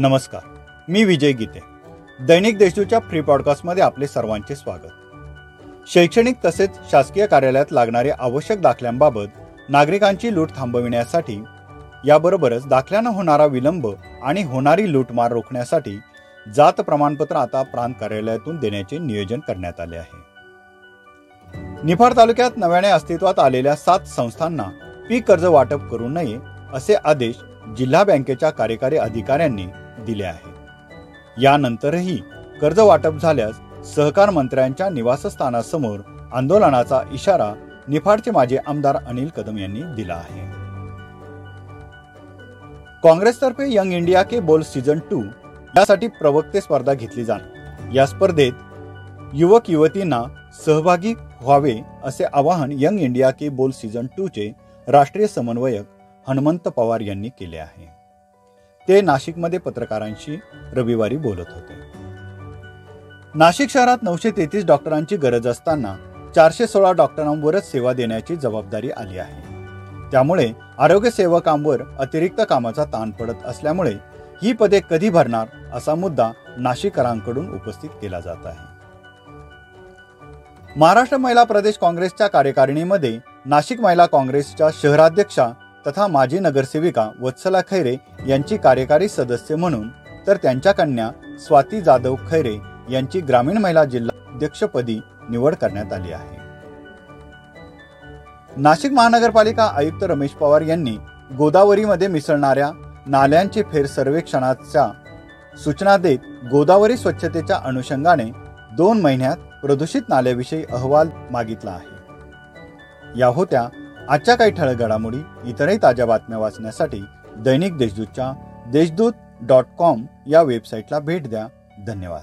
नमस्कार मी विजय गीते. दैनिक देशदूतच्या फ्री पॉडकास्टमध्ये आपले सर्वांचे स्वागत. शैक्षणिक तसेच शासकीय कार्यालयात लागणारे आवश्यक दाखल्यांबाबत नागरिकांची लूट थांबविण्यासाठी याबरोबरच दाखल्यानं होणारा विलंब आणि होणारी लूटमार रोखण्यासाठी जात प्रमाणपत्र आता प्रांत कार्यालयातून देण्याचे नियोजन करण्यात आले आहे. निफाड तालुक्यात नव्याने अस्तित्वात आलेल्या सात संस्थांना पीक कर्ज वाटप करू नये असे आदेश जिल्हा बँकेच्या कार्यकारी अधिकाऱ्यांनी दिले आहे. यानंतरही कर्ज वाटप झाल्यास सहकार मंत्र्यांच्या निवासस्थानासमोर आंदोलनाचा इशारा निफाडचे माजी आमदार अनिल कदम यांनी दिला आहे. काँग्रेसतर्फे यंग इंडिया के बोल सीझन टू यासाठी प्रवक्ते स्पर्धा घेतली जाणार. या स्पर्धेत युवक युवतींना सहभागी व्हावे असे आवाहन यंग इंडिया के बोल सीझन टू चे राष्ट्रीय समन्वयक हनुमंत पवार यांनी केले आहे. ते नाशिकमध्ये पत्रकारांशी रविवारी बोलत होते. नाशिक शहरात नऊशे तेहतीस डॉक्टरांची गरज असताना चारशे सोळा डॉक्टरांवरच सेवा देण्याची जबाबदारी आली आहे. त्यामुळे आरोग्य सेवकांवर अतिरिक्त कामाचा ताण पडत असल्यामुळे ही पदे कधी भरणार असा मुद्दा नाशिककरांकडून उपस्थित केला जात आहे. महाराष्ट्र महिला प्रदेश काँग्रेसच्या कार्यकारिणीमध्ये नाशिक महिला काँग्रेसच्या शहराध्यक्षा तथा माजी नगरसेविका वत्सला खैरे यांची कार्यकारी सदस्य म्हणून तर त्यांच्या कन्या स्वाती जाधव खैरे यांची ग्रामीण महिला जिल्हा अध्यक्षपदी निवड करण्यात आली आहे. नाशिक महानगरपालिका आयुक्त रमेश पवार यांनी गोदावरीमध्ये मिसळणाऱ्या नाल्यांचे फेर सर्वेक्षणाच्या सूचना देत गोदावरी स्वच्छतेच्या अनुषंगाने दोन महिन्यात प्रदूषित नाल्याविषयी अहवाल मागितला आहे. या होत्या आजच्या काही ठळक घडामोडी इतरही ताज्या बातम्या वाचण्यासाठी दैनिक देशदूतच्या देशदूत डॉट कॉम या वेबसाईटला भेट द्या. धन्यवाद.